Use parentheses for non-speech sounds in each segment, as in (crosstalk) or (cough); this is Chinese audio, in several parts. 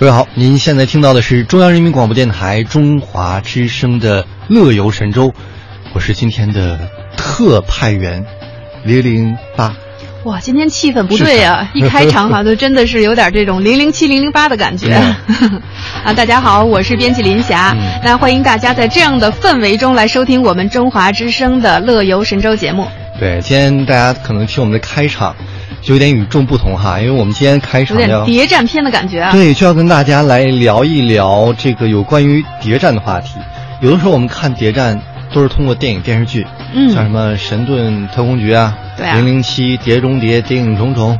各位好，您现在听到的是中央人民广播电台中华之声的《乐游神州》，我是今天的特派员零零八。哇，今天气氛不对呀、(laughs) 一开场好像就真的是有点这种零零七零零八的感觉。(laughs) 啊，大家好，我是编辑林霞，嗯那欢迎大家在这样的氛围中来收听我们中华之声的《乐游神州》节目。对，今天大家可能听我们的开场就有点与众不同哈，因为我们今天开有点场要谍战片的感觉啊！对，就要跟大家来聊一聊这个有关于谍战的话题。有的时候我们看谍战都是通过电影电视剧，嗯像什么《神盾特工局》啊，对啊零零七》《谍中谍》《谍影重重》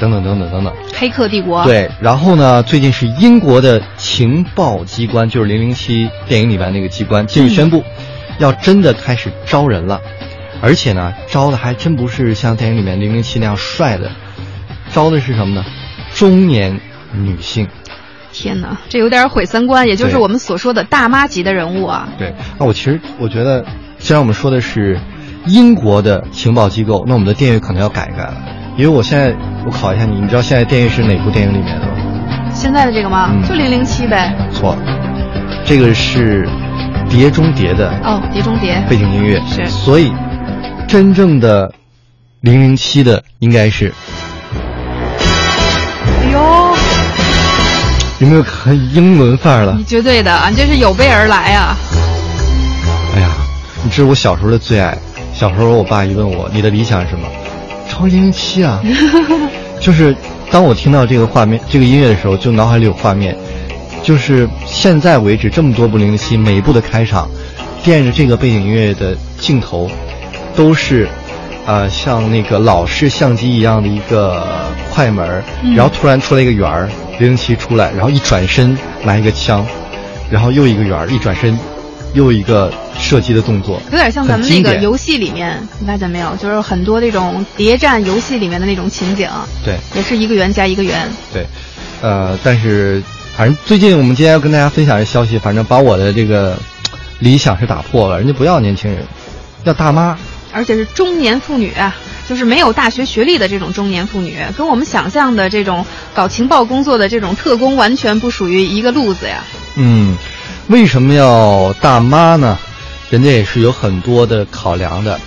等等等等等等。黑客帝国。，对，然后呢，最近是英国的情报机关，就是零零七电影里边那个机关，近日宣布，要真的开始招人了，而且呢，招的还真不是像电影里面零零七那样帅的，招的是什么呢？中年女性。天哪，这有点毁三观，也就是我们所说的大妈级的人物啊。对，那我其实我觉得，既然我们说的是英国的情报机构，那我们的电影可能要改一改了，因为我现在我考一下你，你知道现在电影是哪部电影里面的吗？现在的这个吗？嗯就零零七呗。错，这个是《碟中谍》的哦，碟中谍。背景音乐，是所以真正的零零七的应该是哎呦，有没有很英伦范儿了你？绝对的啊，你这是有备而来啊！哎呀，你这是我小时候的最爱。小时候我爸一问我你的理想是什么，超零零七啊，(laughs) 就是当我听到这个画面、这个音乐的时候，就脑海里有画面，就是现在为止这么多部零零七，每一部的开场，垫着这个背景音乐的镜头，都是，呃，像那个老式相机一样的一个快门，嗯然后突然出来一个圆儿，零零七出来，然后一转身拿一个枪，然后又一个圆儿，一转身，又一个射击的动作，有点像咱们那个游戏里面，你发现没有？就是很多那种谍战游戏里面的那种情景，对也是一个圆加一个圆。对，呃，但是反正最近我们今天要跟大家分享的消息，反正把我的这个理想是打破了，人家不要年轻人，要大妈。而且是中年妇女啊，就是没有大学学历的这种中年妇女，跟我们想象的这种搞情报工作的这种特工完全不属于一个路子呀。嗯，为什么要大妈呢？人家也是有很多的考量的，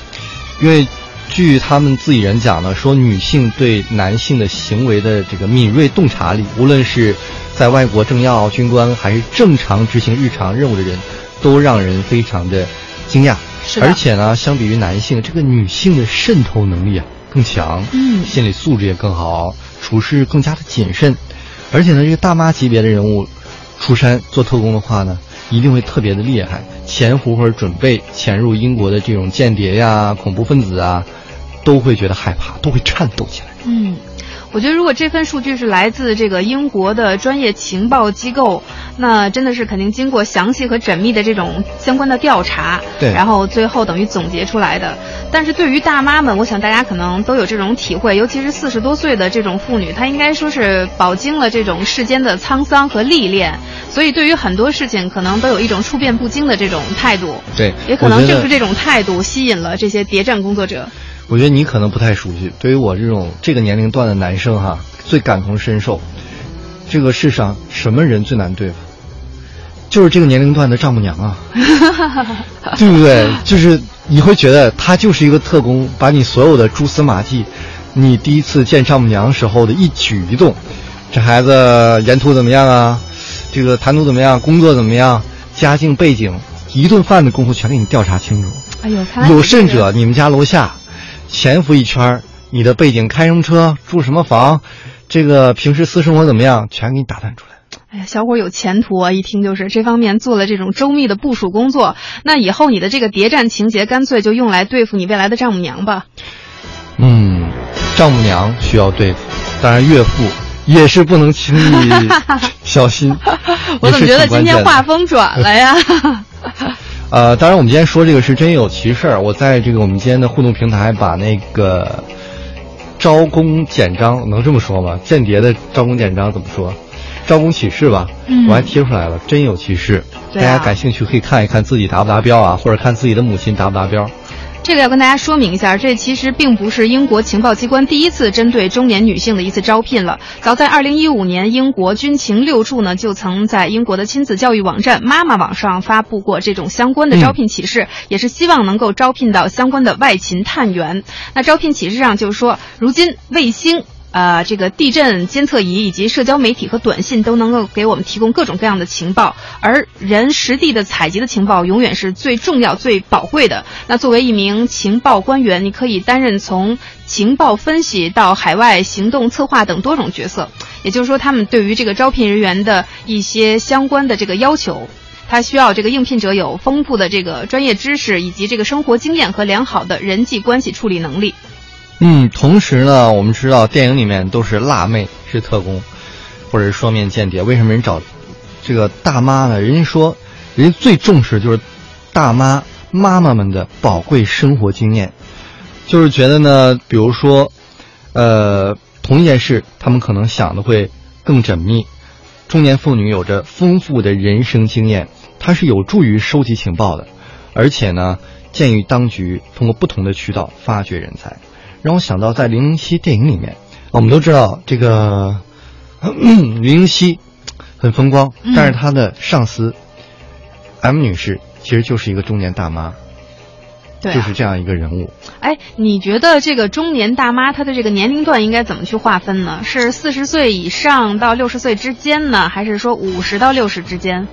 因为据他们自己人讲呢，说女性对男性的行为的这个敏锐洞察力，无论是在外国政要、军官，还是正常执行日常任务的人，都让人非常的惊讶。是而且呢，相比于男性，这个女性的渗透能力啊更强，嗯心理素质也更好，处事更加的谨慎。而且呢，这个大妈级别的人物出山做特工的话呢，一定会特别的厉害，潜伏或者准备潜入英国的这种间谍呀、恐怖分子啊，都会觉得害怕，都会颤抖起来。嗯，我觉得如果这份数据是来自这个英国的专业情报机构，那真的是肯定经过详细和缜密的这种相关的调查，对然后最后等于总结出来的。但是对于大妈们，我想大家可能都有这种体会，尤其是四十多岁的这种妇女，她应该说是饱经了这种世间的沧桑和历练，所以对于很多事情可能都有一种处变不惊的这种态度。对也可能正是这种态度吸引了这些谍战工作者。我觉得你可能不太熟悉，对于我这种这个年龄段的男生哈，最感同身受。这个世上什么人最难对付？就是这个年龄段的丈母娘啊，(laughs) 对不对？就是你会觉得他就是一个特工，把你所有的蛛丝马迹，你第一次见丈母娘时候的一举一动，这孩子沿途怎么样啊？这个谈吐怎么样？工作怎么样？家境背景，一顿饭的功夫全给你调查清楚。哎呦，有甚者，你们家楼下潜伏一圈，你的背景开什么车，住什么房，这个平时私生活怎么样，全给你打探出来。哎呀，小伙有前途啊！一听就是这方面做了这种周密的部署工作。那以后你的这个谍战情节，干脆就用来对付你未来的丈母娘吧。嗯，丈母娘需要对付，当然岳父也是不能轻易 (laughs) 小心。我怎么觉得今天画话？风转了呀？(laughs) 呃，当然我们今天说这个是真有其事儿。我在这个我们今天的互动平台把那个招工简章能这么说吗？间谍的招工简章怎么说？招工启事吧，嗯我还贴出来了，真有其事。啊大家感兴趣可以看一看自己达不达标啊，或者看自己的母亲达不达标。这个要跟大家说明一下，这其实并不是英国情报机关第一次针对中年女性的一次招聘了。早在2015年，英国军情六处呢就曾在英国的亲子教育网站妈妈网上发布过这种相关的招聘启事，也是希望能够招聘到相关的外勤探员。那招聘启事上就是说，如今卫星。呃，这个地震监测仪以及社交媒体和短信都能够给我们提供各种各样的情报，而人实地的采集的情报永远是最重要、最宝贵的。那作为一名情报官员，你可以担任从情报分析到海外行动策划等多种角色。也就是说，他们对于这个招聘人员的一些相关的这个要求，他需要这个应聘者有丰富的这个专业知识，以及这个生活经验和良好的人际关系处理能力。嗯，同时呢，我们知道电影里面都是辣妹是特工，或者是双面间谍。为什么人找这个大妈呢？人家说，人家最重视就是大妈妈妈们的宝贵生活经验，就是觉得呢，比如说，呃，同一件事，他们可能想的会更缜密。中年妇女有着丰富的人生经验，它是有助于收集情报的，而且呢，鉴于当局通过不同的渠道发掘人才。让我想到，在《零零七》电影里面，我们都知道这个 (clears throat) 零零七很风光，但是他的上司 M 女士其实就是一个中年大妈，对，就是这样一个人物。哎，你觉得这个中年大妈她的这个年龄段应该怎么去划分呢？是四十岁以上到六十岁之间呢，还是说五十到六十之间？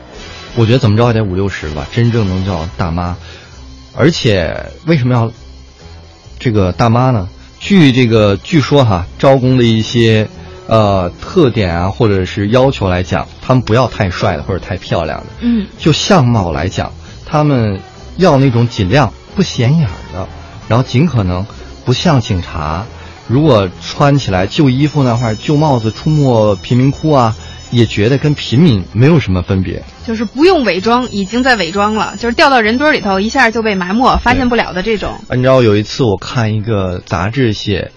我觉得怎么着也得五六十吧，真正能叫大妈。而且为什么要这个大妈呢？据这个据说哈，招工的一些呃特点啊，或者是要求来讲，他们不要太帅的或者太漂亮的。嗯，就相貌来讲，他们要那种尽量不显眼的，然后尽可能不像警察，如果穿起来旧衣服那块旧帽子出没贫民窟啊。也觉得跟平民没有什么分别，就是不用伪装，已经在伪装了，就是掉到人堆里头，一下就被埋没，发现不了的这种。你知道有一次我看一个杂志写，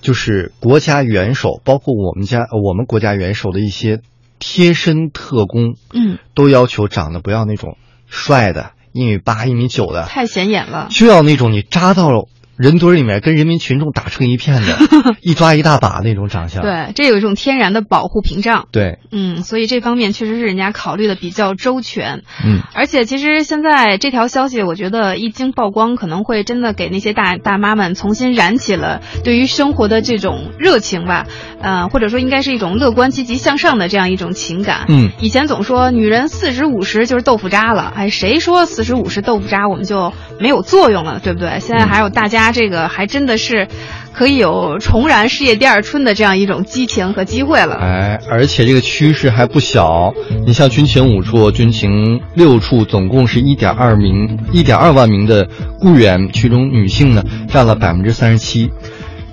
就是国家元首，包括我们家我们国家元首的一些贴身特工，嗯，都要求长得不要那种帅的，一米八、一米九的，太显眼了，就要那种你扎到了。人堆里面跟人民群众打成一片的，(laughs) 一抓一大把那种长相。对，这有一种天然的保护屏障。对，嗯，所以这方面确实是人家考虑的比较周全。嗯，而且其实现在这条消息，我觉得一经曝光，可能会真的给那些大大妈们重新燃起了对于生活的这种热情吧。呃，或者说应该是一种乐观、积极向上的这样一种情感。嗯，以前总说女人四十五十就是豆腐渣了，哎，谁说四十五十豆腐渣我们就没有作用了，对不对？现在还有大家。他这个还真的是可以有重燃事业第二春的这样一种激情和机会了。哎，而且这个趋势还不小。你像军情五处、军情六处，总共是一点二名、一点二万名的雇员，其中女性呢占了百分之三十七，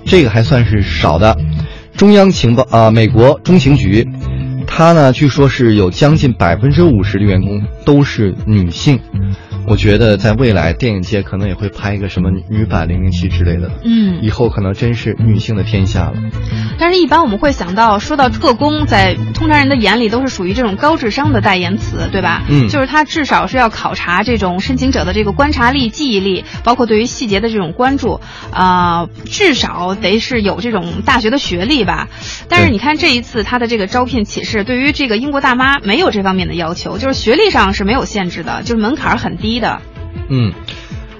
这个还算是少的。中央情报啊，美国中情局，它呢据说是有将近百分之五十的员工都是女性。我觉得在未来电影界可能也会拍一个什么女版零零七之类的，嗯，以后可能真是女性的天下了。但是，一般我们会想到，说到特工，在通常人的眼里都是属于这种高智商的代言词，对吧？嗯，就是他至少是要考察这种申请者的这个观察力、记忆力，包括对于细节的这种关注，啊，至少得是有这种大学的学历吧。但是你看这一次他的这个招聘启事，对于这个英国大妈没有这方面的要求，就是学历上是没有限制的，就是门槛很低。的，嗯，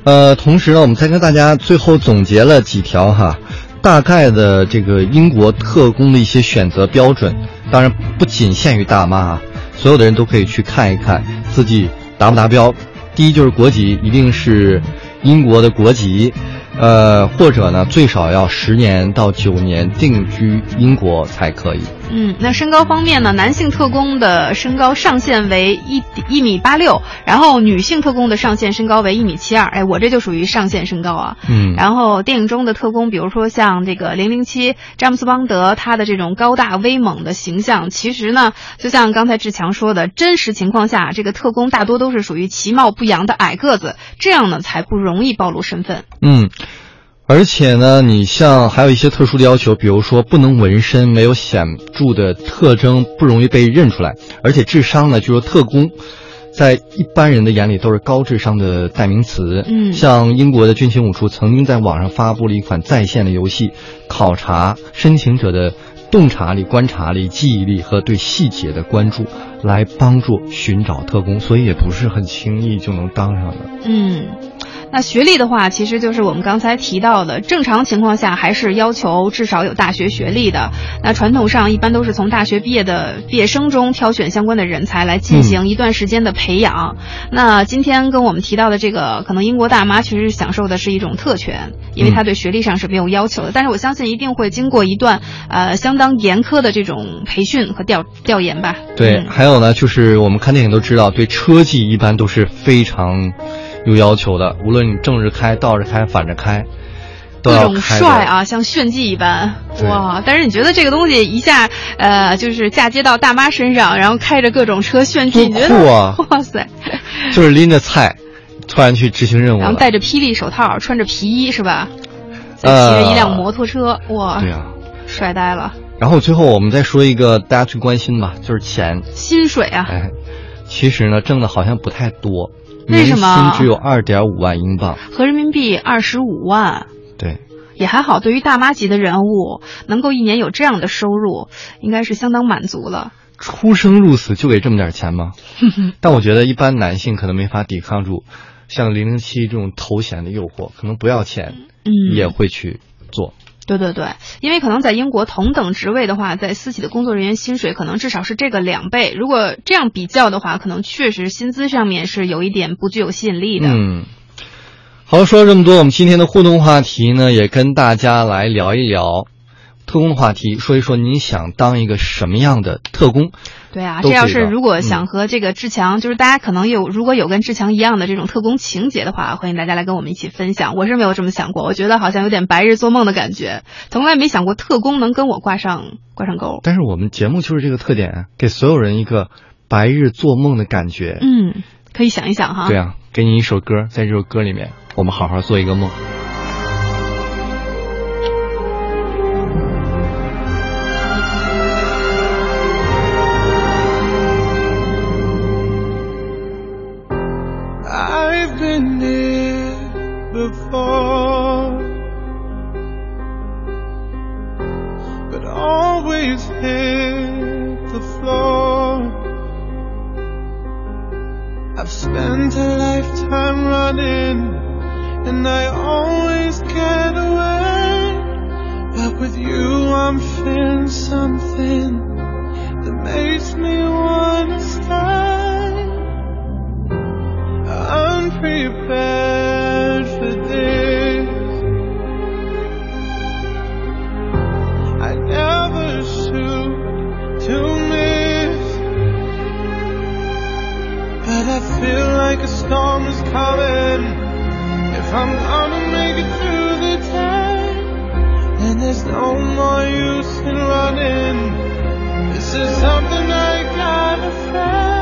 呃，同时呢，我们再跟大家最后总结了几条哈，大概的这个英国特工的一些选择标准，当然不仅限于大妈啊，所有的人都可以去看一看自己达不达标。第一就是国籍，一定是英国的国籍。呃，或者呢，最少要十年到九年定居英国才可以。嗯，那身高方面呢，男性特工的身高上限为一一米八六，然后女性特工的上限身高为一米七二。哎，我这就属于上限身高啊。嗯。然后电影中的特工，比如说像这个零零七詹姆斯邦德，他的这种高大威猛的形象，其实呢，就像刚才志强说的，真实情况下，这个特工大多都是属于其貌不扬的矮个子，这样呢才不容易暴露身份。嗯。而且呢，你像还有一些特殊的要求，比如说不能纹身，没有显著的特征，不容易被认出来。而且智商呢，就是特工，在一般人的眼里都是高智商的代名词。嗯像英国的军情五处曾经在网上发布了一款在线的游戏，考察申请者的洞察力、观察力、记忆力和对细节的关注，来帮助寻找特工，所以也不是很轻易就能当上的。嗯，那学历的话，其实就是我们刚才提到的，正常情况下还是要求至少有大学学历的。那传统上一般都是从大学毕业的毕业生中挑选相关的人才来进行一段时间的培养。那今天跟我们提到的这个，可能英国大妈其实享受的是一种特权，因为她对学历上是没有要求的。但是我相信一定会经过一段呃相当严苛的这种培训和调调研吧。对，嗯还有呢，就是我们看电影都知道，对车技一般都是非常有要求的，无论你正着开、倒着开、反着开，各种帅！啊，像炫技一般，哇！但是你觉得这个东西一下，呃，就是嫁接到大妈身上，然后开着各种车炫技，你觉得？啊 (laughs) 哇塞！就是拎着菜，突然去执行任务。然后戴着霹雳手套，穿着皮衣是吧？再骑着一辆摩托车，哇！对啊。帅呆了。然后最后我们再说一个大家最关心吧，就是钱。薪水啊，哎，其实呢，挣的好像不太多，为什么年薪只有二点五万英镑。合人民币二十五万。对，也还好，对于大妈级的人物，能够一年有这样的收入，应该是相当满足了。出生入死就给这么点钱吗？(laughs) 但我觉得一般男性可能没法抵抗住像零零七这种头衔的诱惑，可能不要钱，嗯，也会去做。对对对，因为可能在英国同等职位的话，在私企的工作人员薪水可能至少是这个两倍。如果这样比较的话，可能确实薪资上面是有一点不具有吸引力的。嗯，好，说了这么多，我们今天的互动话题呢，也跟大家来聊一聊特工的话题，说一说您想当一个什么样的特工。对啊，这要是如果嗯想和这个志强，就是大家可能有如果有跟志强一样的这种特工情节的话，欢迎大家来跟我们一起分享。我是没有这么想过，我觉得好像有点白日做梦的感觉，从来没想过特工能跟我挂上挂上钩。但是我们节目就是这个特点，给所有人一个白日做梦的感觉。嗯，可以想一想哈。对啊，给你一首歌，在这首歌里面，我们好好做一个梦。I've spent a lifetime running, and I always get away. But with you, I'm feeling something that makes me wanna stay unprepared like a storm is coming. If I'm gonna make it through the time, then there's no more use in running. This is something I gotta find.